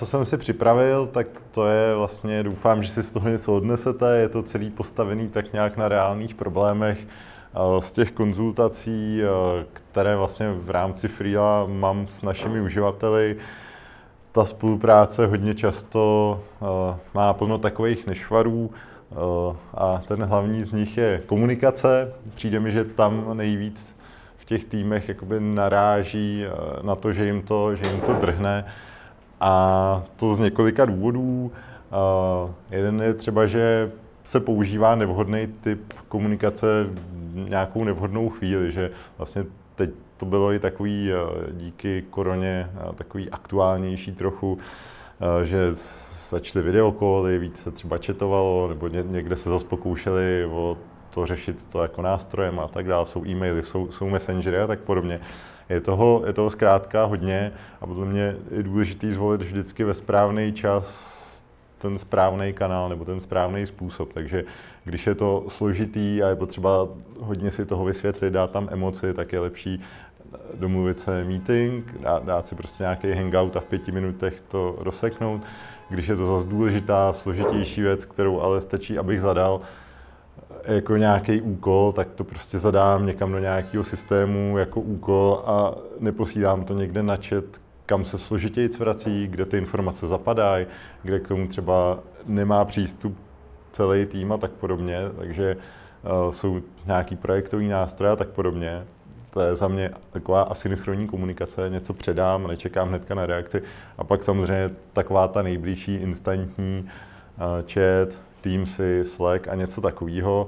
co jsem si připravil, tak to je vlastně, doufám, že si z toho něco odnesete, je to celý postavený tak nějak na reálných problémech z těch konzultací, které vlastně v rámci Freela mám s našimi uživateli. Ta spolupráce hodně často má plno takových nešvarů a ten hlavní z nich je komunikace. Přijde mi, že tam nejvíc v těch týmech jakoby naráží na to, že jim to, že jim to drhne. A to z několika důvodů. Jeden je třeba, že se používá nevhodný typ komunikace v nějakou nevhodnou chvíli, že vlastně teď to bylo i takový díky koroně takový aktuálnější trochu, že začaly videokoly, víc se třeba četovalo, nebo někde se zase pokoušeli o to řešit to jako nástrojem a tak dále. Jsou e-maily, jsou, jsou messengery a tak podobně. Je toho, je toho zkrátka hodně a podle mě je důležité zvolit vždycky ve správný čas ten správný kanál nebo ten správný způsob. Takže když je to složitý a je potřeba hodně si toho vysvětlit, dát tam emoci, tak je lepší domluvit se meeting, dát, dát si prostě nějaký hangout a v pěti minutech to rozseknout. Když je to zase důležitá, složitější věc, kterou ale stačí, abych zadal, jako nějaký úkol, tak to prostě zadám někam do nějakého systému jako úkol a neposílám to někde na chat, kam se složitěji vrací, kde ty informace zapadají, kde k tomu třeba nemá přístup celý tým a tak podobně, takže uh, jsou nějaký projektový nástroje a tak podobně. To je za mě taková asynchronní komunikace, něco předám, nečekám hnedka na reakci. A pak samozřejmě taková ta nejbližší instantní uh, chat, Teamsy, Slack a něco takového.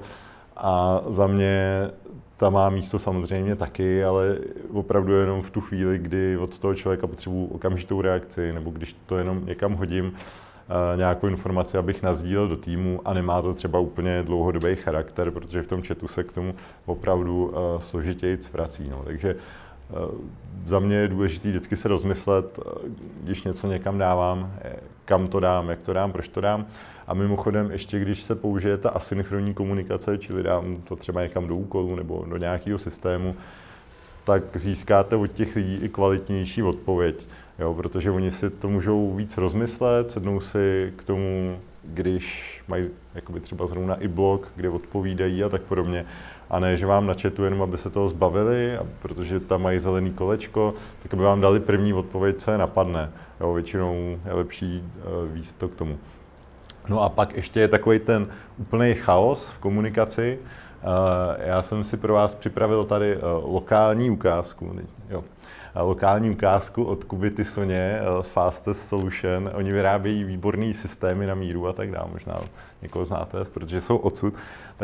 A za mě ta má místo samozřejmě taky, ale opravdu jenom v tu chvíli, kdy od toho člověka potřebuji okamžitou reakci, nebo když to jenom někam hodím, uh, nějakou informaci, abych nazdílel do týmu a nemá to třeba úplně dlouhodobý charakter, protože v tom chatu se k tomu opravdu uh, složitěji vrací. No. Takže uh, za mě je důležité vždycky se rozmyslet, když něco někam dávám, kam to dám, jak to dám, proč to dám. A mimochodem, ještě když se použije ta asynchronní komunikace, čili dám to třeba někam do úkolu nebo do nějakého systému, tak získáte od těch lidí i kvalitnější odpověď. Jo, protože oni si to můžou víc rozmyslet, sednou si k tomu, když mají jakoby třeba zrovna i blog, kde odpovídají a tak podobně. A ne, že vám načetu jenom, aby se toho zbavili, a protože tam mají zelený kolečko, tak aby vám dali první odpověď, co je napadne. Jo, většinou je lepší uh, víc to k tomu. No a pak ještě je takový ten úplný chaos v komunikaci. Uh, já jsem si pro vás připravil tady uh, lokální ukázku. Jo. Lokální ukázku od Kuby Tisoně, Fastest Solution. Oni vyrábějí výborný systémy na míru a tak dále. Možná někoho znáte, protože jsou odsud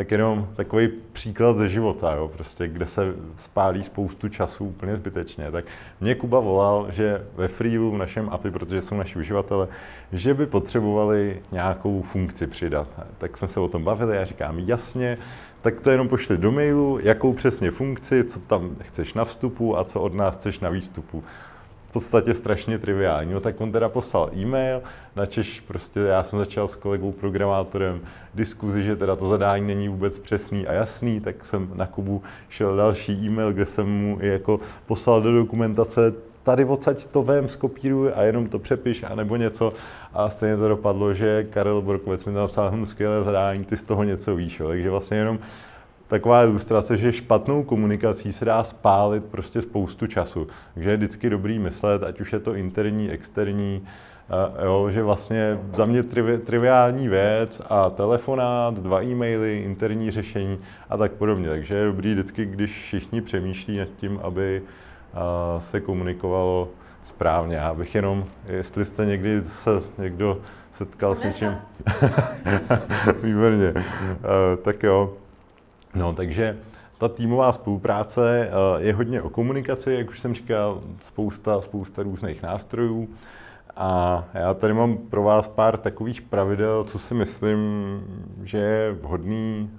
tak jenom takový příklad ze života, jo, prostě, kde se spálí spoustu času úplně zbytečně. Tak mě Kuba volal, že ve Freelu, v našem API, protože jsou naši uživatele, že by potřebovali nějakou funkci přidat. Tak jsme se o tom bavili, já říkám jasně, tak to jenom pošli do mailu, jakou přesně funkci, co tam chceš na vstupu a co od nás chceš na výstupu v podstatě strašně triviální. No tak on teda poslal e-mail, načež prostě já jsem začal s kolegou programátorem diskuzi, že teda to zadání není vůbec přesný a jasný, tak jsem na Kubu šel další e-mail, kde jsem mu jako poslal do dokumentace tady odsaď to vem, skopíruj a jenom to přepiš, anebo něco. A stejně to dopadlo, že Karel Borkovec mi napsal hm, skvělé zadání, ty z toho něco víš. Jo. Takže vlastně jenom taková ilustrace, že špatnou komunikací se dá spálit prostě spoustu času. Takže je vždycky dobrý myslet, ať už je to interní, externí, jo, že vlastně za mě trivi, triviální věc a telefonát, dva e-maily, interní řešení a tak podobně. Takže je dobrý vždycky, když všichni přemýšlí nad tím, aby se komunikovalo správně. Já bych jenom, jestli jste někdy se někdo setkal s něčím. Výborně. Uh, tak jo, No, takže ta týmová spolupráce eh, je hodně o komunikaci, jak už jsem říkal, spousta, spousta různých nástrojů. A já tady mám pro vás pár takových pravidel, co si myslím, že je vhodný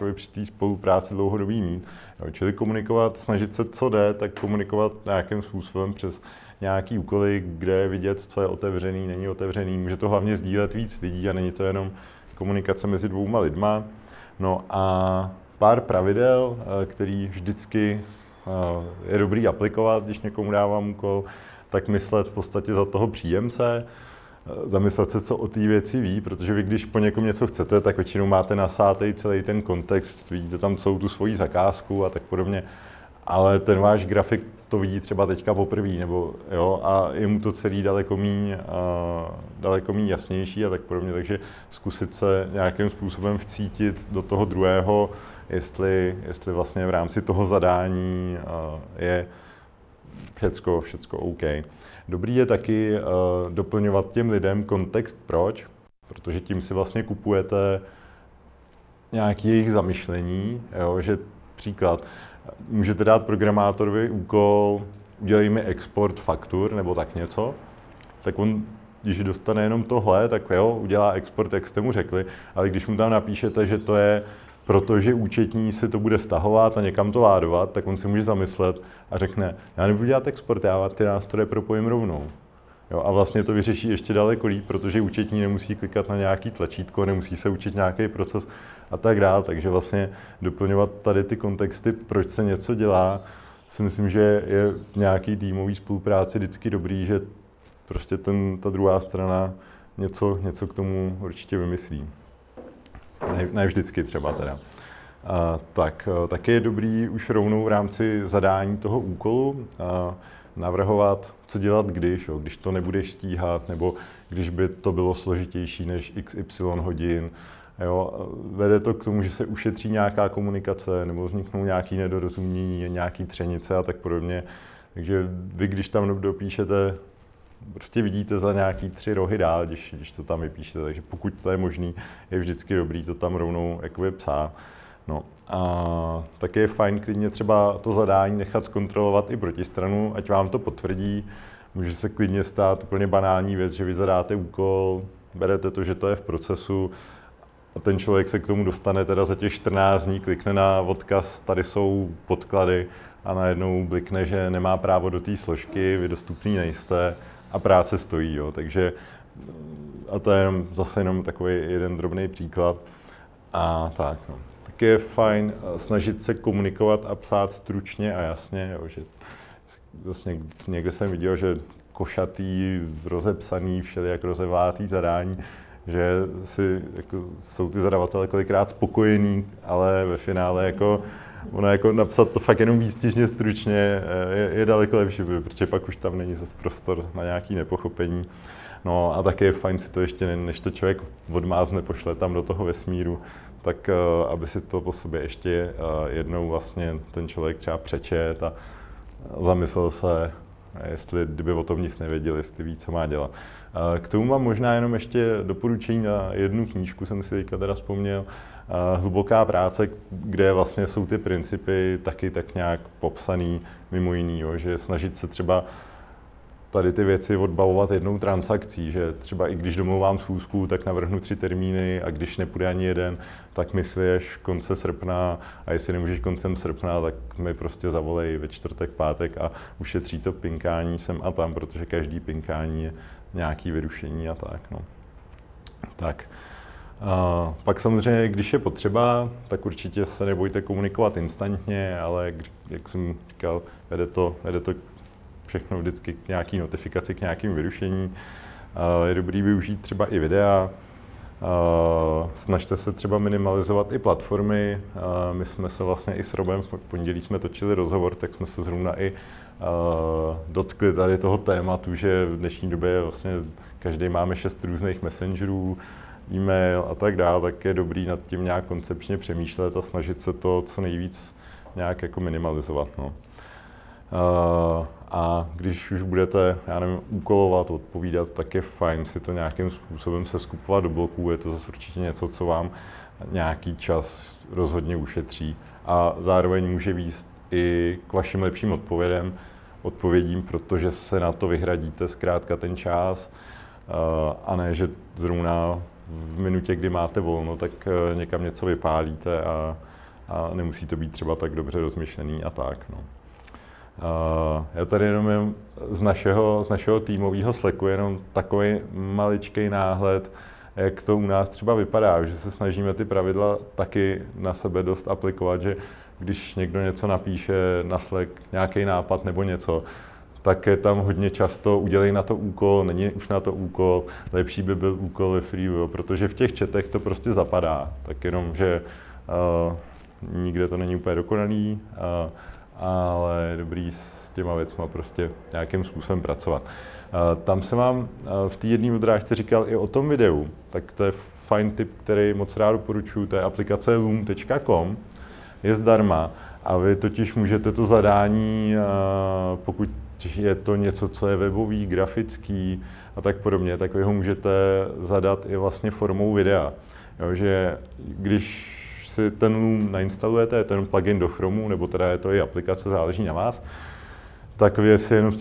uh, při té spolupráci dlouhodobý mít. Jo, čili komunikovat, snažit se, co jde, tak komunikovat nějakým způsobem přes nějaký úkoly, kde je vidět, co je otevřený, není otevřený. Může to hlavně sdílet víc lidí a není to jenom komunikace mezi dvouma lidma. No a pár pravidel, eh, který vždycky eh, je dobrý aplikovat, když někomu dávám úkol. tak myslet v podstatě za toho příjemce, zamyslet se, co o té věci ví, protože vy, když po někom něco chcete, tak většinou máte nasátej celý ten kontext, vidíte tam celou tu svoji zakázku a tak podobně, ale ten váš grafik to vidí třeba teďka poprvé, nebo jo, a je mu to celý daleko míň, a, daleko míň jasnější a tak podobně, takže zkusit se nějakým způsobem vcítit do toho druhého, jestli, jestli vlastně v rámci toho zadání je všecko, všecko OK. Dobrý je taky doplňovat těm lidem kontext proč, protože tím si vlastně kupujete nějaký jejich zamyšlení, jo, že příklad, můžete dát programátorovi úkol, udělej mi export faktur nebo tak něco, tak on, když dostane jenom tohle, tak jo, udělá export, jak jste mu řekli, ale když mu tam napíšete, že to je protože účetní si to bude stahovat a někam to ládovat, tak on si může zamyslet a řekne, já nebudu dělat export, já ty nástroje propojím rovnou. Jo, a vlastně to vyřeší ještě daleko líp, protože účetní nemusí klikat na nějaký tlačítko, nemusí se učit nějaký proces a tak dále. Takže vlastně doplňovat tady ty kontexty, proč se něco dělá, si myslím, že je v nějaký týmový spolupráci vždycky dobrý, že prostě ten, ta druhá strana něco, něco k tomu určitě vymyslí. Ne, ne vždycky třeba teda. A, tak, taky je dobrý už rovnou v rámci zadání toho úkolu a, navrhovat, co dělat když, jo, když to nebudeš stíhat, nebo když by to bylo složitější než XY hodin. Jo, vede to k tomu, že se ušetří nějaká komunikace, nebo vzniknou nějaké nedorozumění, nějaké třenice a tak podobně. Takže vy, když tam dopíšete prostě vidíte za nějaký tři rohy dál, když, když to tam vypíšete, takže pokud to je možný, je vždycky dobrý to tam rovnou jakoby psát. No a taky je fajn klidně třeba to zadání nechat zkontrolovat i protistranu, ať vám to potvrdí. Může se klidně stát úplně banální věc, že vy zadáte úkol, berete to, že to je v procesu a ten člověk se k tomu dostane teda za těch 14 dní, klikne na odkaz, tady jsou podklady a najednou blikne, že nemá právo do té složky, vy dostupný nejste a práce stojí. Jo. Takže a to je zase jenom takový jeden drobný příklad. A tak, no. Tak je fajn eh, snažit se komunikovat a psát stručně a jasně, jo, že vlastně někde jsem viděl, že košatý, rozepsaný, všelijak rozevlátý zadání, že si, jako, jsou ty zadavatele kolikrát spokojení, ale ve finále jako ono jako napsat to fakt jenom výstižně stručně eh, je, je daleko lepší, protože pak už tam není zase prostor na nějaký nepochopení. No a také je fajn si to ještě, než to člověk odmázne, pošle tam do toho vesmíru, tak uh, aby si to po sobě ještě uh, jednou vlastně ten člověk třeba přečet a zamyslel se, jestli kdyby o tom nic nevěděl, jestli ví, co má dělat. K tomu mám možná jenom ještě doporučení na jednu knížku, jsem si teďka teda vzpomněl, hluboká práce, kde vlastně jsou ty principy taky tak nějak popsaný mimo jiný, jo, že snažit se třeba tady ty věci odbavovat jednou transakcí, že třeba i když domluvám schůzku, tak navrhnu tři termíny a když nepůjde ani jeden, tak mi svěš konce srpna a jestli nemůžeš koncem srpna, tak mi prostě zavolej ve čtvrtek, pátek a ušetří to pinkání sem a tam, protože každý pinkání je nějaký vyrušení a tak. No. Tak. A pak samozřejmě, když je potřeba, tak určitě se nebojte komunikovat instantně, ale jak jsem říkal, vede to, vede to všechno vždycky k nějaký notifikaci, k nějakým vyrušení. Je dobrý využít třeba i videa, snažte se třeba minimalizovat i platformy. My jsme se vlastně i s Robem, v pondělí jsme točili rozhovor, tak jsme se zrovna i dotkli tady toho tématu, že v dnešní době vlastně každý máme šest různých messengerů, e-mail a tak dále, tak je dobrý nad tím nějak koncepčně přemýšlet a snažit se to co nejvíc nějak jako minimalizovat. No. A když už budete, já nevím, úkolovat, odpovídat, tak je fajn si to nějakým způsobem se skupovat do bloků. Je to zase určitě něco, co vám nějaký čas rozhodně ušetří a zároveň může výst i k vašim lepším odpovědem, odpovědím, protože se na to vyhradíte zkrátka ten čas uh, a ne, že zrovna v minutě, kdy máte volno, tak eh, někam něco vypálíte a, a nemusí to být třeba tak dobře rozmyšlený a tak. No. Uh, já tady jenom jen z našeho, z našeho týmového sleku jenom takový maličký náhled, jak to u nás třeba vypadá, že se snažíme ty pravidla taky na sebe dost aplikovat, že když někdo něco napíše na Slack, nějaký nápad nebo něco, tak je tam hodně často udělej na to úkol, není už na to úkol, lepší by byl úkol ve Freeview, protože v těch četech to prostě zapadá, tak jenom, že uh, nikde to není úplně dokonalý, uh, ale dobrý s těma věcma prostě nějakým způsobem pracovat. Uh, tam se vám uh, v té jedné odrážce říkal i o tom videu, tak to je fajn tip, který moc rád doporučuji, to je aplikace loom.com, je zdarma a vy totiž můžete to zadání, pokud je to něco, co je webový, grafický a tak podobně, tak vy ho můžete zadat i vlastně formou videa. Jo, že když si ten Loom nainstalujete, ten plugin do Chromu, nebo teda je to i aplikace, záleží na vás, tak vy si jenom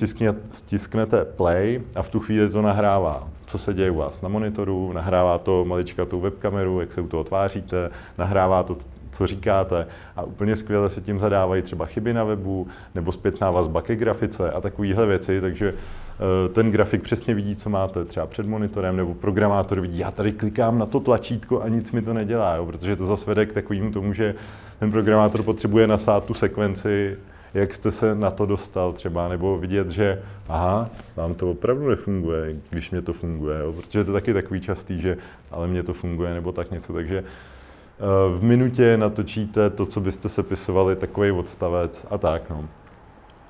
stisknete play a v tu chvíli to nahrává, co se děje u vás na monitoru, nahrává to maličkatou webkameru, jak se u toho tváříte, nahrává to co říkáte. A úplně skvěle se tím zadávají třeba chyby na webu nebo zpětná vazba ke grafice a takovéhle věci, takže eh, ten grafik přesně vidí, co máte třeba před monitorem, nebo programátor vidí, já tady klikám na to tlačítko a nic mi to nedělá, jo, protože to zase vede k takovému tomu, že ten programátor potřebuje nasát tu sekvenci, jak jste se na to dostal třeba, nebo vidět, že aha, vám to opravdu nefunguje, když mě to funguje, jo, protože to je taky takový častý, že ale mě to funguje, nebo tak něco, takže v minutě natočíte to, co byste sepisovali, takový odstavec a tak. No.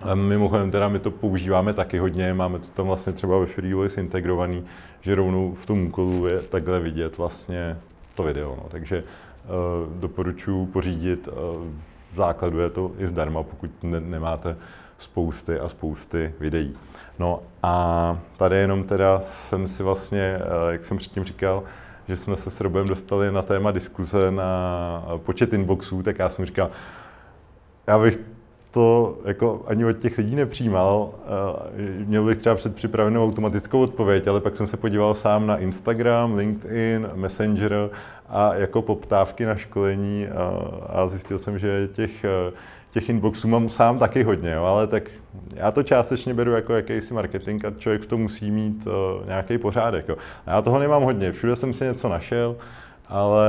A mimochodem teda my to používáme taky hodně, máme to tam vlastně třeba ve FreeVoice integrovaný, že rovnou v tom úkolu je takhle vidět vlastně to video. No. Takže uh, doporučuji pořídit, uh, v základu je to i zdarma, pokud ne- nemáte spousty a spousty videí. No a tady jenom teda jsem si vlastně, uh, jak jsem předtím říkal, že jsme se s Robem dostali na téma diskuze na počet inboxů, tak já jsem říkal, já bych to jako ani od těch lidí nepřijímal. Měl bych třeba předpřipravenou automatickou odpověď, ale pak jsem se podíval sám na Instagram, LinkedIn, Messenger a jako poptávky na školení a zjistil jsem, že těch těch inboxů mám sám taky hodně, jo, ale tak já to částečně beru jako jakýsi marketing a člověk v tom musí mít uh, nějaký pořádek. Jo. A já toho nemám hodně, všude jsem si něco našel, ale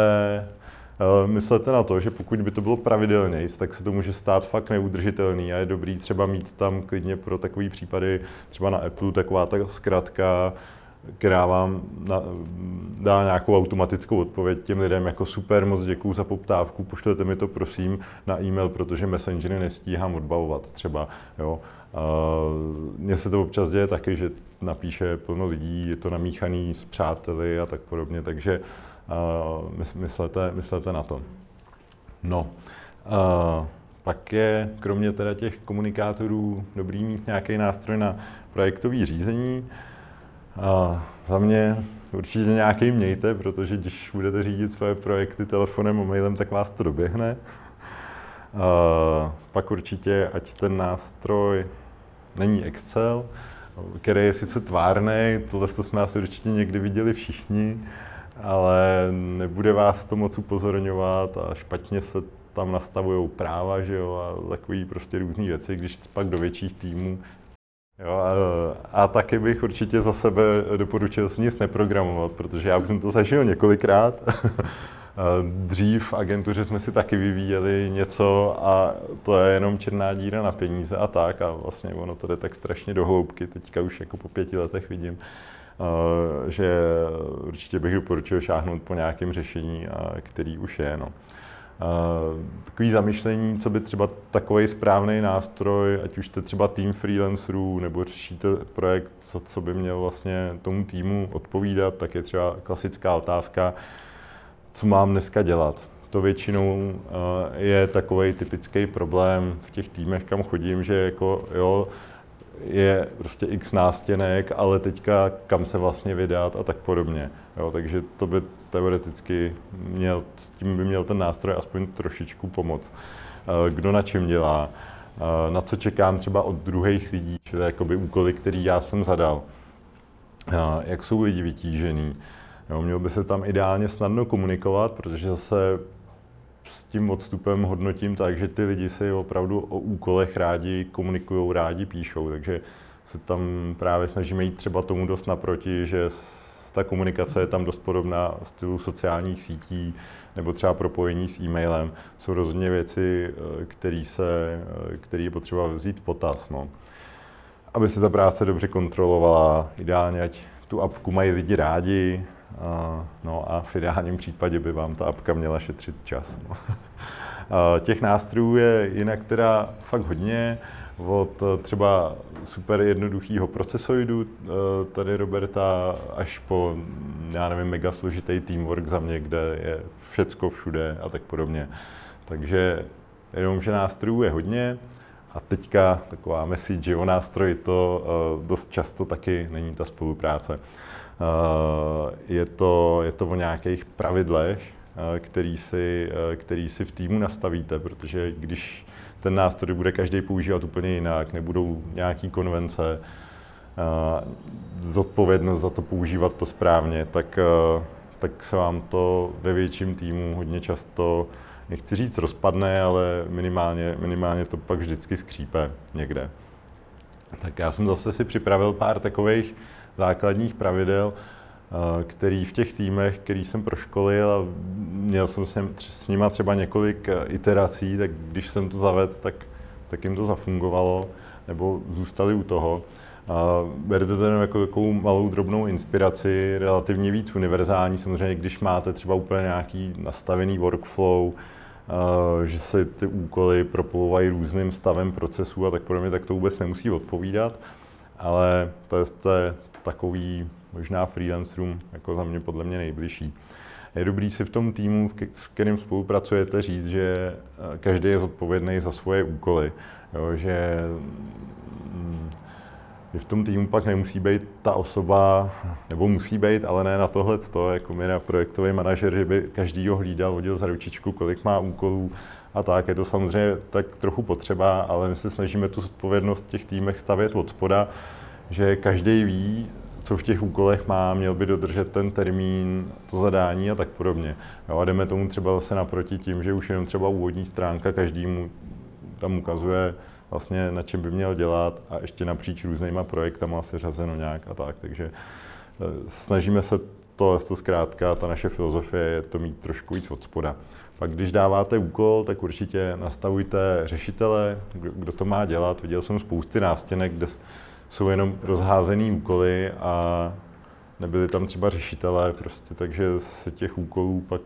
uh, myslete na to, že pokud by to bylo pravidelně, tak se to může stát fakt neudržitelný a je dobrý třeba mít tam klidně pro takové případy, třeba na Apple taková ta zkratka, která vám na, dá nějakou automatickou odpověď těm lidem, jako super, moc děkuju za poptávku, pošlete mi to prosím na e-mail, protože messengery nestíhám odbavovat třeba, jo. Mně se to občas děje taky, že napíše plno lidí, je to namíchaný s přáteli a tak podobně, takže myslete, myslete na to. No, pak je kromě teda těch komunikátorů dobrý mít nějaký nástroj na projektové řízení. A za mě určitě nějaký mějte, protože když budete řídit své projekty telefonem a mailem, tak vás to doběhne. A pak určitě, ať ten nástroj není Excel, který je sice tvárný, tohle jsme asi určitě někdy viděli všichni, ale nebude vás to moc upozorňovat a špatně se tam nastavují práva, že jo, a takový prostě různé věci, když pak do větších týmů Jo, a, a taky bych určitě za sebe doporučil si nic neprogramovat, protože já už jsem to zažil několikrát. Dřív v agentuře jsme si taky vyvíjeli něco a to je jenom černá díra na peníze a tak a vlastně ono to jde tak strašně do hloubky, teďka už jako po pěti letech vidím, že určitě bych doporučil šáhnout po nějakém řešení, který už je. No. Takový zamyšlení, co by třeba takový správný nástroj, ať už jste třeba tým freelancerů nebo řešíte projekt, co, co by měl vlastně tomu týmu odpovídat, tak je třeba klasická otázka, co mám dneska dělat. To většinou je takový typický problém v těch týmech, kam chodím, že jako jo, je prostě x nástěnek, ale teďka kam se vlastně vydat a tak podobně. Jo, takže to by teoreticky měl, tím by měl ten nástroj aspoň trošičku pomoct. Eh, kdo na čem dělá, eh, na co čekám třeba od druhých lidí, čili jakoby úkoly, který já jsem zadal, eh, jak jsou lidi vytížený. Jo, měl by se tam ideálně snadno komunikovat, protože zase s tím odstupem hodnotím tak, že ty lidi si opravdu o úkolech rádi komunikují, rádi píšou, takže se tam právě snažíme jít třeba tomu dost naproti, že ta komunikace je tam dost podobná stylu sociálních sítí nebo třeba propojení s e-mailem. Jsou rozhodně věci, které se, které je potřeba vzít v potaz. No. aby se ta práce dobře kontrolovala, ideálně ať tu apku mají lidi rádi, a, no a v ideálním případě by vám ta apka měla šetřit čas. No. Těch nástrojů je jinak teda fakt hodně, od třeba super jednoduchého procesoidu, tady Roberta, až po, já nevím, mega složitý teamwork za mě, kde je všecko všude a tak podobně. Takže jenom, že nástrojů je hodně a teďka taková message, že o nástroji to dost často taky není ta spolupráce. Je to, je to o nějakých pravidlech, který si, který si v týmu nastavíte, protože když ten nástroj bude každý používat úplně jinak, nebudou nějaký konvence, zodpovědnost za to používat to správně, tak, tak se vám to ve větším týmu hodně často, nechci říct rozpadne, ale minimálně, minimálně to pak vždycky skřípe někde. Tak já jsem zase si připravil pár takových základních pravidel, který v těch týmech, který jsem proškolil a měl jsem s, ním, s nima třeba několik eh, iterací, tak když jsem to zavedl, tak, tak jim to zafungovalo, nebo zůstali u toho. A berte to jenom jako takovou malou drobnou inspiraci, relativně víc univerzální. Samozřejmě, když máte třeba úplně nějaký nastavený workflow, eh, že se ty úkoly proplouvají různým stavem procesů a tak podobně, tak to vůbec nemusí odpovídat. Ale to je, to je takový možná freelancerům jako za mě podle mě nejbližší. Je dobrý si v tom týmu, s kterým spolupracujete, říct, že eh, každý je zodpovědný za svoje úkoly. Jo, že, mm, že v tom týmu pak nemusí být ta osoba, nebo musí být, ale ne na tohle, jako my na projektový manažer, že by každý ho hlídal, hodil za ručičku, kolik má úkolů a tak. Je to samozřejmě tak trochu potřeba, ale my se snažíme tu zodpovědnost v těch týmech stavět od spoda, že každý ví, co v těch úkolech má, měl by dodržet ten termín, to zadání a tak podobně. Jo, a jdeme tomu třeba zase naproti tím, že už jenom třeba úvodní stránka každému tam ukazuje vlastně, na čem by měl dělat a ještě napříč různýma projektama seřazeno nějak a tak. Takže eh, snažíme se to, to zkrátka, ta naše filozofie je to mít trošku víc od spoda. Pak když dáváte úkol, tak určitě nastavujte řešitele, kdo to má dělat. Viděl jsem spousty nástěnek, kde jsou jenom rozházený úkoly a nebyli tam třeba řešitelé, prostě, takže se těch úkolů pak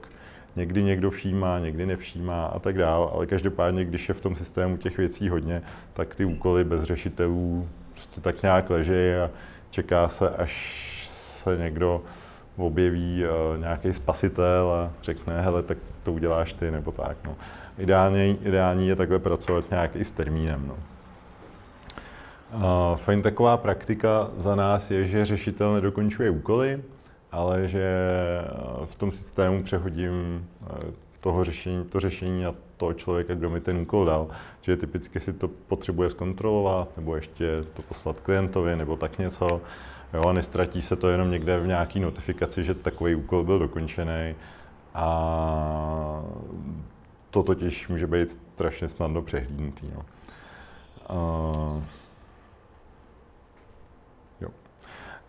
někdy někdo všímá, někdy nevšímá a tak dál, ale každopádně, když je v tom systému těch věcí hodně, tak ty úkoly bez řešitelů prostě tak nějak leží a čeká se, až se někdo objeví uh, nějaký spasitel a řekne, hele, tak to uděláš ty, nebo tak. No. Ideálně, ideální je takhle pracovat nějak i s termínem. No. Fajn taková praktika za nás je, že řešitel nedokončuje úkoly, ale že eh, v tom systému přehodím eh, toho řešení, to řešení na toho člověka, kdo mi ten úkol dal. Že typicky si to potřebuje zkontrolovat, nebo ještě to poslat klientovi, nebo tak něco. Jo, a nestratí se to jenom někde v nějaký notifikaci, že takový úkol byl dokončený. A to totiž může být strašně snadno přehlídnutý. No. Uh,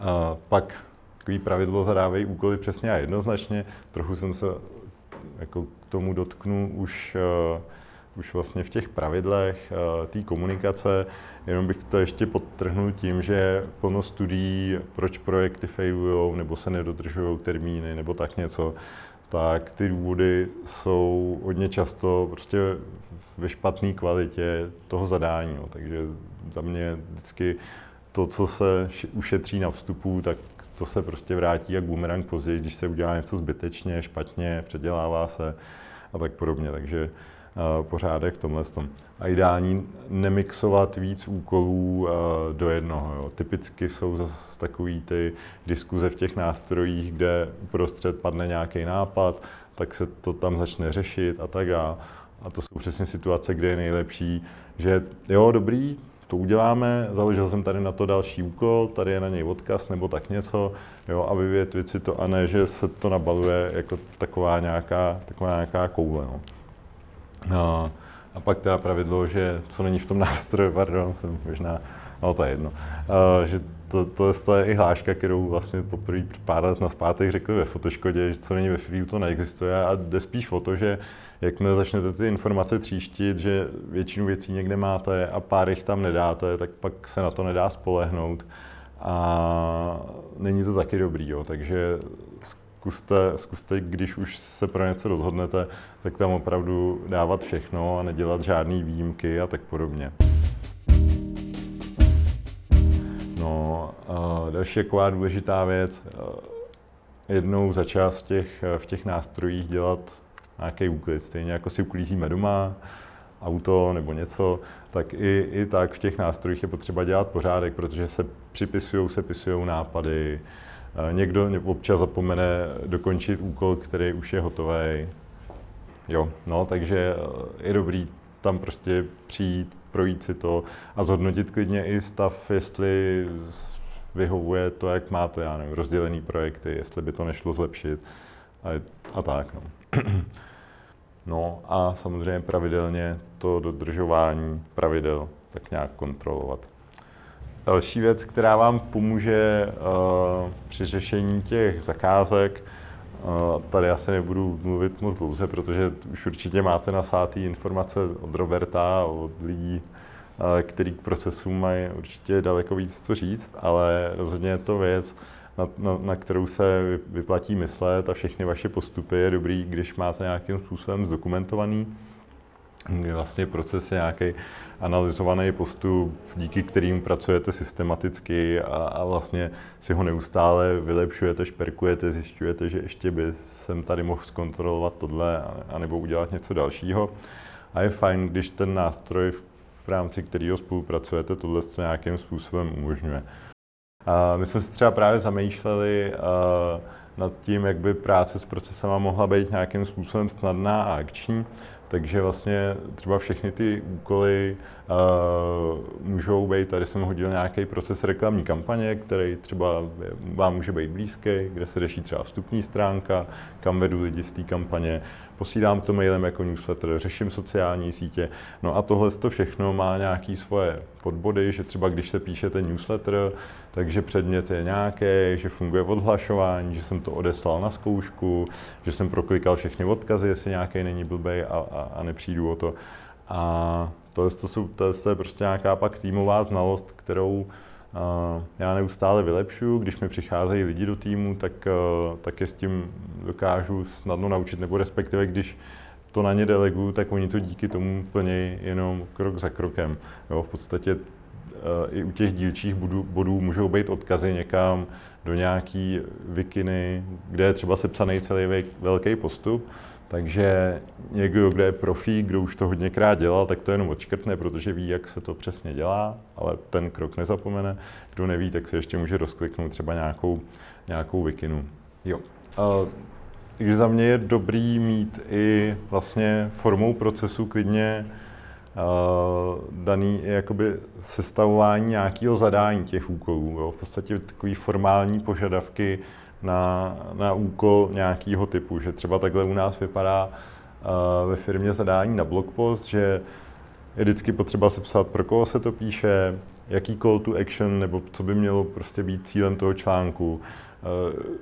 A pak takový pravidlo zadávají úkoly přesně a jednoznačně. Trochu jsem se jako k tomu dotknu už, uh, už vlastně v těch pravidlech uh, té komunikace. Jenom bych to ještě podtrhnul tím, že plno studií, proč projekty failujou nebo se nedodržují termíny nebo tak něco, tak ty důvody jsou hodně často prostě ve špatné kvalitě toho zadání. No. Takže za mě vždycky to, co se ušetří na vstupu, tak to se prostě vrátí jak boomerang později, když se udělá něco zbytečně, špatně, předělává se a tak podobně. Takže uh, pořádek v tomhle tom. A ideální nemixovat víc úkolů uh, do jednoho. Jo. Typicky jsou zase takový ty diskuze v těch nástrojích, kde uprostřed padne nějaký nápad, tak se to tam začne řešit a tak dále. A to jsou přesně situace, kde je nejlepší, že jo, dobrý, to uděláme, založil jsem tady na to další úkol, tady je na něj odkaz nebo tak něco, jo, a vyvětvit si to a ne, že se to nabaluje jako taková nějaká, taková nějaká koule. No. No, a pak teda pravidlo, že co není v tom nástroji, pardon, jsem možná, no to je jedno, uh, že to, to, to je i hláška, kterou vlastně poprvé pár let na řekli ve Fotoškodě, že co není ve Freeu, to neexistuje a jde spíš o to, že jakmile začnete ty informace tříštit, že většinu věcí někde máte a pár jich tam nedáte, tak pak se na to nedá spolehnout a není to taky dobrý, jo. takže zkuste, zkuste, když už se pro něco rozhodnete, tak tam opravdu dávat všechno a nedělat žádné výjimky a tak podobně. No, a další taková důležitá věc, jednou za čas v těch, v těch nástrojích dělat nějaký úklid. Stejně jako si uklízíme doma, auto nebo něco, tak i, i tak v těch nástrojích je potřeba dělat pořádek, protože se připisují, sepisují nápady, někdo občas zapomene dokončit úkol, který už je hotový. Jo, no, takže je dobrý tam prostě přijít, projít si to a zhodnotit klidně i stav, jestli vyhovuje to, jak máte, já nevím, rozdělený projekty, jestli by to nešlo zlepšit a, a tak. No. no a samozřejmě pravidelně to dodržování pravidel tak nějak kontrolovat. Další věc, která vám pomůže uh, při řešení těch zakázek, uh, tady asi nebudu mluvit moc dlouze, protože už určitě máte nasátý informace od Roberta, od lidí, který k procesům mají určitě daleko víc co říct, ale rozhodně je to věc, na, na, na kterou se vyplatí myslet a všechny vaše postupy je dobrý, když máte nějakým způsobem zdokumentovaný. Vlastně proces je nějaký analyzovaný postup, díky kterým pracujete systematicky a, a vlastně si ho neustále vylepšujete, šperkujete, zjišťujete, že ještě by jsem tady mohl zkontrolovat tohle, anebo udělat něco dalšího. A je fajn, když ten nástroj v rámci kterého spolupracujete, tohle nějakým způsobem umožňuje. My jsme si třeba právě zamýšleli nad tím, jak by práce s procesama mohla být nějakým způsobem snadná a akční. Takže vlastně třeba všechny ty úkoly uh, můžou být, tady jsem hodil nějaký proces reklamní kampaně, který třeba vám může být blízký, kde se řeší třeba vstupní stránka, kam vedu lidi z té kampaně, posílám to mailem jako newsletter, řeším sociální sítě. No a tohle to všechno má nějaké svoje podbody, že třeba když se píše ten newsletter, takže předmět je nějaký, že funguje odhlašování, že jsem to odeslal na zkoušku, že jsem proklikal všechny odkazy, jestli nějaký není blbej a, a, a nepřijdu o to. A tohle, to, jsou, tohle to je prostě nějaká pak týmová znalost, kterou já neustále vylepšuju, když mi přicházejí lidi do týmu, tak, eh, tak je s tím dokážu snadno naučit, nebo respektive když to na ně deleguju, tak oni to díky tomu plnějí jenom krok za krokem. Jo, v podstatě i u těch dílčích bodů, bodů můžou být odkazy někam do nějaký vikiny, kde je třeba sepsaný celý velký postup, takže někdo, kdo je profík, kdo už to hodněkrát dělal, tak to jenom odškrtne, protože ví, jak se to přesně dělá, ale ten krok nezapomene. Kdo neví, tak se ještě může rozkliknout třeba nějakou, nějakou vikinu. Jo. Takže za mě je dobrý mít i vlastně formou procesu klidně daný jakoby sestavování nějakého zadání těch úkolů. Jo. V podstatě takový formální požadavky, na, na úkol nějakého typu, že třeba takhle u nás vypadá uh, ve firmě zadání na blogpost, že je vždycky potřeba se psát, pro koho se to píše, jaký call to action, nebo co by mělo prostě být cílem toho článku. Uh,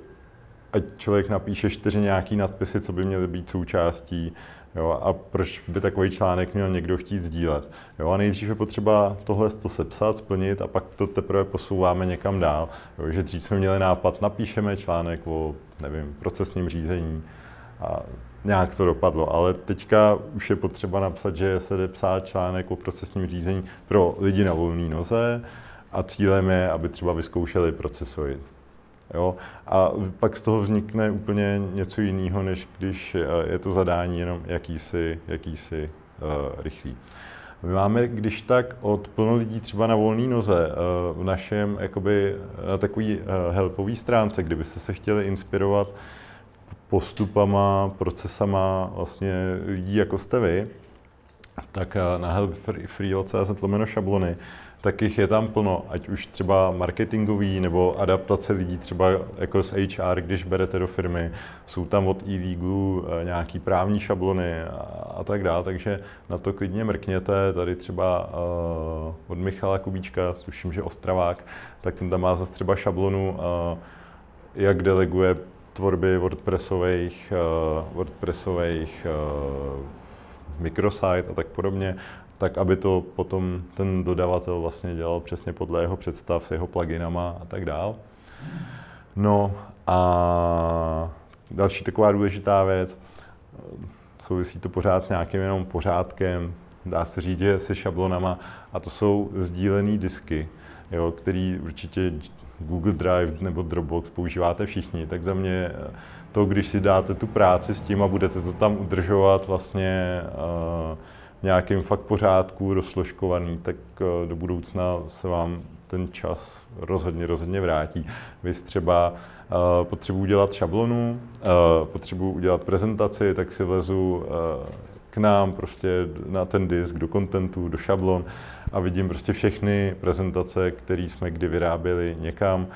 ať člověk napíše čtyři nějaký nadpisy, co by měly být součástí, Jo, a proč by takový článek měl někdo chtít sdílet? Jo, a nejdřív je potřeba tohle to sepsat, splnit a pak to teprve posouváme někam dál. Jo, že dřív jsme měli nápad, napíšeme článek o, nevím, procesním řízení a nějak to dopadlo, ale teďka už je potřeba napsat, že se jde psát článek o procesním řízení pro lidi na volné noze a cílem je, aby třeba vyzkoušeli procesory. Jo? A pak z toho vznikne úplně něco jiného, než když je to zadání jenom jakýsi, jakýsi uh, rychlý. My máme, když tak, od plno lidí třeba na volné noze uh, v našem jakoby, na takový helpový stránce, kdybyste se chtěli inspirovat postupama, procesama vlastně lidí, jako jste vy, tak na helpfree.cz lomeno šablony tak jich je tam plno, ať už třeba marketingový nebo adaptace lidí třeba jako z HR, když berete do firmy, jsou tam od e-legalu eh, nějaký právní šablony a, a tak dále, takže na to klidně mrkněte, tady třeba uh, od Michala Kubíčka, tuším, že Ostravák, tak ten tam má zase třeba šablonu, uh, jak deleguje tvorby WordPressových, uh, WordPressových uh, a tak podobně, tak aby to potom ten dodavatel vlastně dělal přesně podle jeho představ s jeho pluginama a tak dál. No a další taková důležitá věc, souvisí to pořád s nějakým jenom pořádkem, dá se říct, že se šablonama, a to jsou sdílené disky, jo, který určitě Google Drive nebo Dropbox používáte všichni, tak za mě to, když si dáte tu práci s tím a budete to tam udržovat vlastně uh, nějakým fakt pořádku, rozsložkovaný, tak uh, do budoucna se vám ten čas rozhodně, rozhodně vrátí. Vy třeba uh, potřebuji udělat šablonu, uh, potřebuji udělat prezentaci, tak si vlezu uh, k nám prostě na ten disk, do kontentu, do šablon a vidím prostě všechny prezentace, které jsme kdy vyráběli někam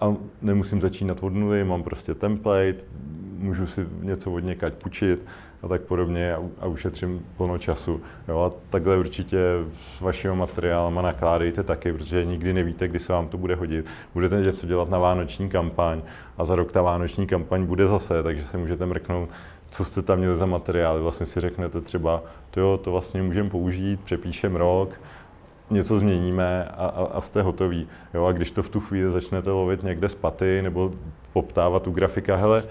a nemusím začínat od nuly, mám prostě template, můžu si něco od někať půjčit a tak podobně a, ušetřím plno času. Jo, a takhle určitě s vašimi materiálama nakládejte taky, protože nikdy nevíte, kdy se vám to bude hodit. Budete něco dělat na vánoční kampaň a za rok ta vánoční kampaň bude zase, takže se můžete mrknout, co jste tam měli za materiály. Vlastně si řeknete třeba, to jo, to vlastně můžeme použít, přepíšem rok, něco změníme a, a, a jste hotový. Jo, a když to v tu chvíli začnete lovit někde z paty nebo poptávat u grafika, hele,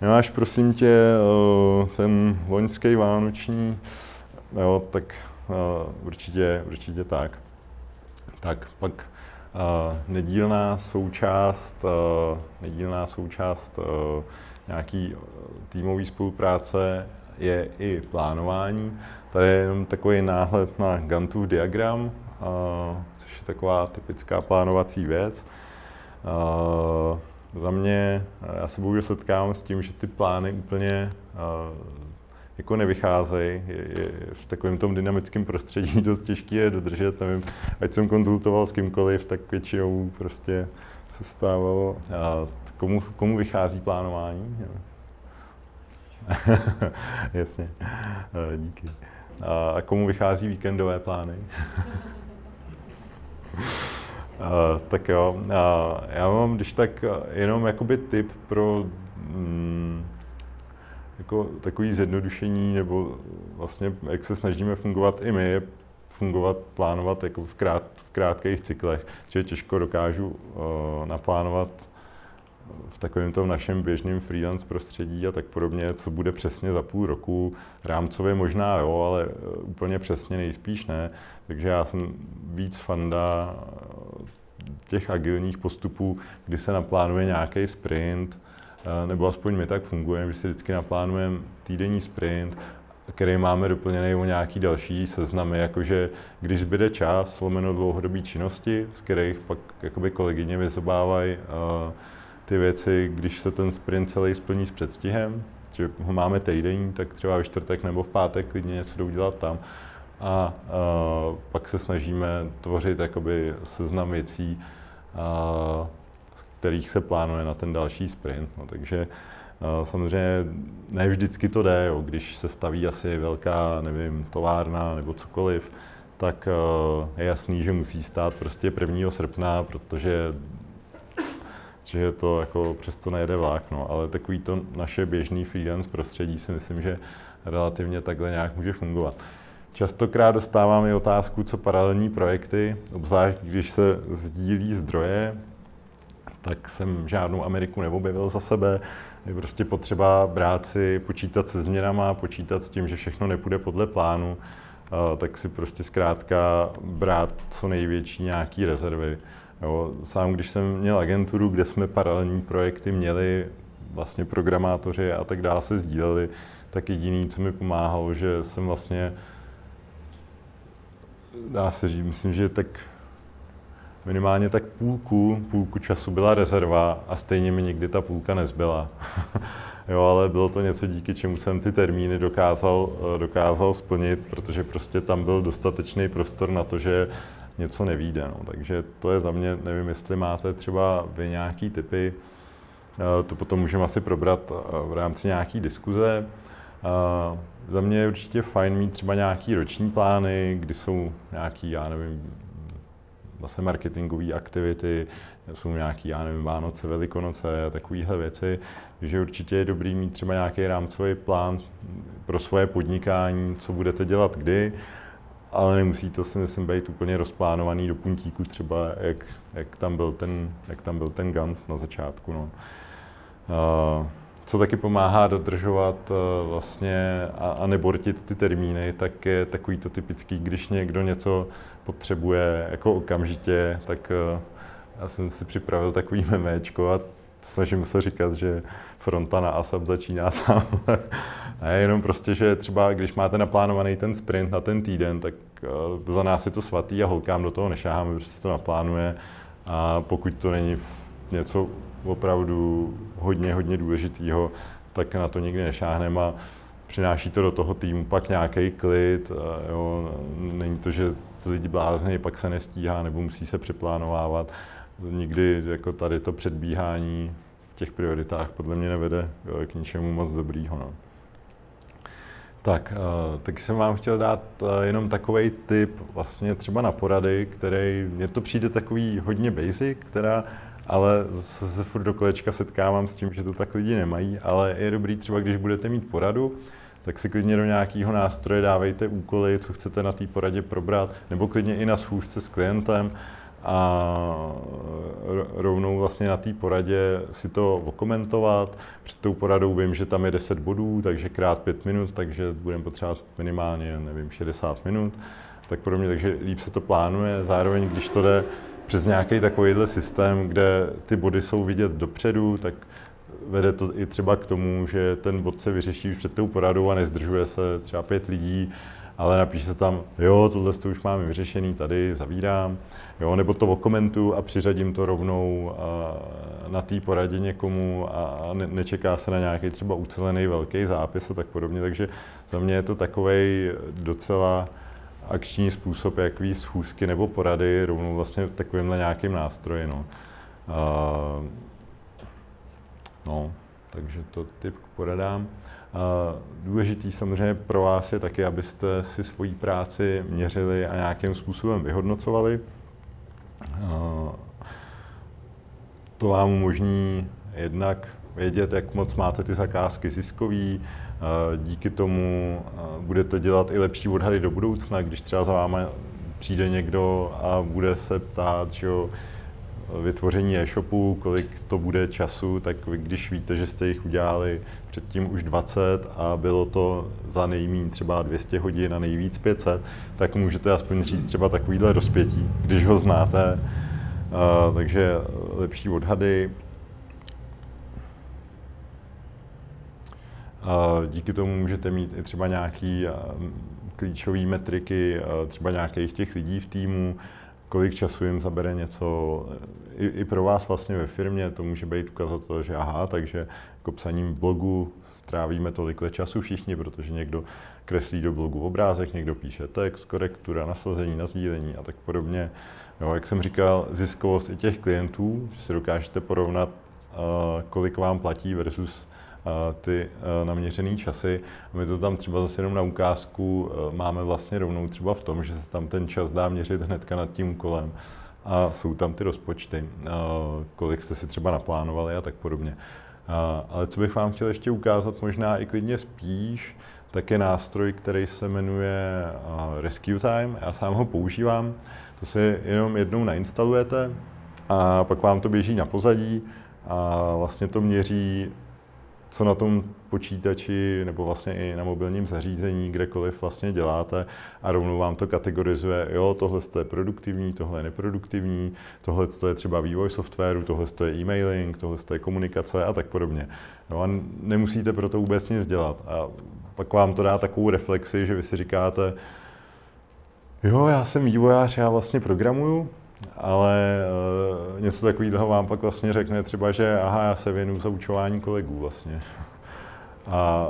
nemáš prosím tě eh, ten loňský vánoční, jo, tak uh, určitě, určitě tak. Tak pak uh, nedílná součást, nedílná součást nějaký týmové spolupráce je i plánování. Tady je jenom takový náhled na Gantův diagram, což je taková typická plánovací věc. Za mě, já se bohužel setkávám s tím, že ty plány úplně jako nevycházejí. V takovém tom dynamickém prostředí dost těžké je dodržet. Nevím, ať jsem konzultoval s kýmkoliv, tak většinou prostě se stávalo. A komu, komu vychází plánování? Jasně, díky. A komu vychází víkendové plány? Uh, tak jo, uh, já mám když tak jenom jakoby tip pro mm, jako takový zjednodušení, nebo vlastně jak se snažíme fungovat i my, fungovat, plánovat jako v, krát, v krátkých cyklech, že těžko dokážu uh, naplánovat v takovém tom našem běžném freelance prostředí a tak podobně, co bude přesně za půl roku. Rámcově možná jo, ale úplně přesně nejspíš ne. Takže já jsem víc fanda těch agilních postupů, kdy se naplánuje nějaký sprint, eh, nebo aspoň my tak fungujeme, že si vždycky naplánujeme týdenní sprint, který máme doplněný o nějaký další seznamy, jakože když zbyde čas, lomeno dlouhodobé činnosti, z kterých pak jakoby kolegyně vyzobávají ty věci, když se ten sprint celý splní s předstihem, že ho máme týdenní, tak třeba ve čtvrtek nebo v pátek klidně něco jdou dělat tam. A uh, pak se snažíme tvořit jakoby seznam věcí, uh, z kterých se plánuje na ten další sprint. No, takže uh, samozřejmě ne vždycky to jde, jo. když se staví asi velká, nevím, továrna nebo cokoliv, tak je jasný, že musí stát prostě 1. srpna, protože že to jako přesto nejede vlák, no, ale takový to naše běžný freelance prostředí si myslím, že relativně takhle nějak může fungovat. Častokrát dostávám i otázku, co paralelní projekty, obzvlášť když se sdílí zdroje, tak jsem žádnou Ameriku neobjevil za sebe. Je prostě potřeba brát si, počítat se změnama, počítat s tím, že všechno nepůjde podle plánu, tak si prostě zkrátka brát co největší nějaký rezervy. Jo, sám když jsem měl agenturu, kde jsme paralelní projekty měli, vlastně programátoři a tak dále se sdíleli, tak jediný, co mi pomáhalo, že jsem vlastně dá se říct, myslím, že tak minimálně tak půlku, půlku času byla rezerva a stejně mi nikdy ta půlka nezbyla. jo, ale bylo to něco, díky čemu jsem ty termíny dokázal, dokázal splnit, protože prostě tam byl dostatečný prostor na to, že něco nevíde. No. Takže to je za mě, nevím, jestli máte třeba vy nějaký typy, eh, to potom můžeme asi probrat eh, v rámci nějaký diskuze. Uh, za mě je určitě fajn mít třeba nějaký roční plány, kdy jsou nějaký, já nevím, vlastně marketingové aktivity, jsou nějaký, já nevím, Vánoce, Velikonoce a takovéhle věci, že určitě je dobrý mít třeba nějaký rámcový plán pro svoje podnikání, co budete dělat kdy, ale nemusí to si myslím být úplně rozplánovaný do puntíku třeba, jak, jak, tam, byl ten, jak tam byl ten Gant na začátku. No. Uh, co taky pomáhá dodržovat uh, vlastně a, a nebortit ty termíny, tak je takový to typický, když někdo něco potřebuje jako okamžitě, tak uh, já jsem si připravil takový memečko a snažím se říkat, že fronta na ASAP začíná tam. Ne, jenom prostě, že třeba když máte naplánovaný ten sprint na ten týden, tak uh, za nás je to svatý a holkám do toho nešáháme, protože se to naplánuje a pokud to není něco opravdu hodně, hodně důležitého, tak na to nikdy nešáhneme a přináší to do toho týmu pak nějaký klid. Jo. Není to, že lidi blázní, pak se nestíhá nebo musí se přeplánovávat. Nikdy jako tady to předbíhání v těch prioritách podle mě nevede jo, k ničemu moc dobrýho. No. Tak, uh, tak jsem vám chtěl dát uh, jenom takový tip vlastně třeba na porady, který, mně to přijde takový hodně basic, která ale zase se furt do kolečka setkávám s tím, že to tak lidi nemají, ale je dobrý třeba, když budete mít poradu, tak si klidně do nějakého nástroje dávejte úkoly, co chcete na té poradě probrat, nebo klidně i na schůzce s klientem a rovnou vlastně na té poradě si to okomentovat. Před tou poradou vím, že tam je 10 bodů, takže krát 5 minut, takže budeme potřebovat minimálně, nevím, 60 minut. Tak mě, takže líp se to plánuje. Zároveň, když to jde přes nějaký takovýhle systém, kde ty body jsou vidět dopředu, tak vede to i třeba k tomu, že ten bod se vyřeší už před tou poradou a nezdržuje se třeba pět lidí, ale napíše se tam, jo, tohle to už máme vyřešený, tady zavírám, jo, nebo to okomentu a přiřadím to rovnou a, na té poradě někomu a ne, nečeká se na nějaký třeba ucelený velký zápis a tak podobně, takže za mě je to takový docela akční způsob, jak víc schůzky nebo porady rovnou vlastně takovýmhle nějakým nástroji. No. No, takže to typ poradám. Důležitý samozřejmě pro vás je taky, abyste si svoji práci měřili a nějakým způsobem vyhodnocovali. To vám umožní jednak vědět, jak moc máte ty zakázky ziskový, díky tomu budete dělat i lepší odhady do budoucna, když třeba za váma přijde někdo a bude se ptát, že jo, vytvoření e-shopu, kolik to bude času, tak vy když víte, že jste jich udělali předtím už 20 a bylo to za nejmín třeba 200 hodin a nejvíc 500, tak můžete aspoň říct třeba takovýhle rozpětí, když ho znáte. Uh, takže lepší odhady. Díky tomu můžete mít i třeba nějaký klíčové metriky, třeba nějakých těch lidí v týmu, kolik času jim zabere něco. I, I pro vás vlastně ve firmě to může být ukazatel, že aha, takže jako psaním blogu strávíme tolikle času všichni, protože někdo kreslí do blogu obrázek, někdo píše text, korektura, nasazení, nazdílení a tak podobně. Jo, jak jsem říkal, ziskovost i těch klientů, že si dokážete porovnat, kolik vám platí versus ty naměřené časy. My to tam třeba zase jenom na ukázku máme vlastně rovnou třeba v tom, že se tam ten čas dá měřit hnedka nad tím úkolem a jsou tam ty rozpočty, kolik jste si třeba naplánovali a tak podobně. Ale co bych vám chtěl ještě ukázat, možná i klidně spíš, tak je nástroj, který se jmenuje Rescue Time. Já sám ho používám. To si jenom jednou nainstalujete a pak vám to běží na pozadí a vlastně to měří co na tom počítači nebo vlastně i na mobilním zařízení, kdekoliv vlastně děláte a rovnou vám to kategorizuje, jo, tohle je produktivní, tohle je neproduktivní, tohle je třeba vývoj softwaru, tohle je e-mailing, tohle je komunikace a tak podobně. Jo, a nemusíte pro to vůbec nic dělat. A pak vám to dá takovou reflexi, že vy si říkáte, jo, já jsem vývojář, já vlastně programuju, ale uh, něco takového vám pak vlastně řekne třeba, že aha, já se věnuju zaučování kolegů vlastně. A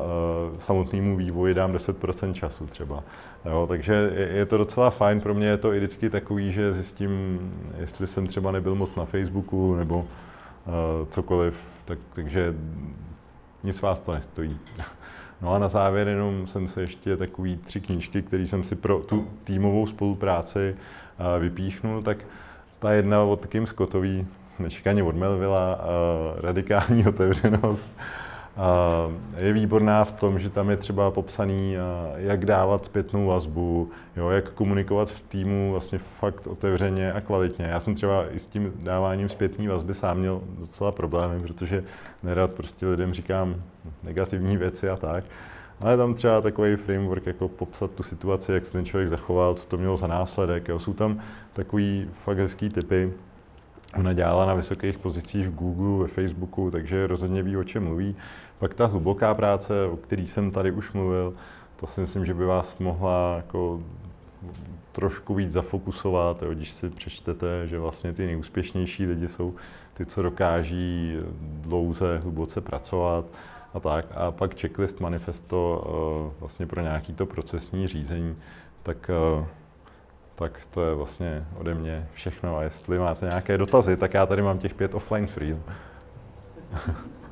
uh, samotnému vývoji dám 10% času třeba. Jo, takže je, je to docela fajn, pro mě je to i vždycky takový, že zjistím, jestli jsem třeba nebyl moc na Facebooku nebo uh, cokoliv, tak, takže nic vás to nestojí. No a na závěr jenom jsem se ještě takový tři knížky, které jsem si pro tu týmovou spolupráci vypíchnul, tak ta jedna od Kim Scottový, nečekaně od Melvilla, radikální otevřenost, je výborná v tom, že tam je třeba popsaný, jak dávat zpětnou vazbu, jo, jak komunikovat v týmu vlastně fakt otevřeně a kvalitně. Já jsem třeba i s tím dáváním zpětné vazby sám měl docela problémy, protože nerad prostě lidem říkám negativní věci a tak. Ale tam třeba takový framework, jako popsat tu situaci, jak se ten člověk zachoval, co to mělo za následek. Jo. Jsou tam takový fakt hezký typy. Ona dělala na vysokých pozicích v Google, ve Facebooku, takže rozhodně ví, o čem mluví. Pak ta hluboká práce, o který jsem tady už mluvil, to si myslím, že by vás mohla jako trošku víc zafokusovat, jo, když si přečtete, že vlastně ty nejúspěšnější lidi jsou ty, co dokáží dlouze, hluboce pracovat a tak. A pak checklist manifesto uh, vlastně pro nějaký to procesní řízení, tak, uh, tak to je vlastně ode mě všechno. A jestli máte nějaké dotazy, tak já tady mám těch pět offline free.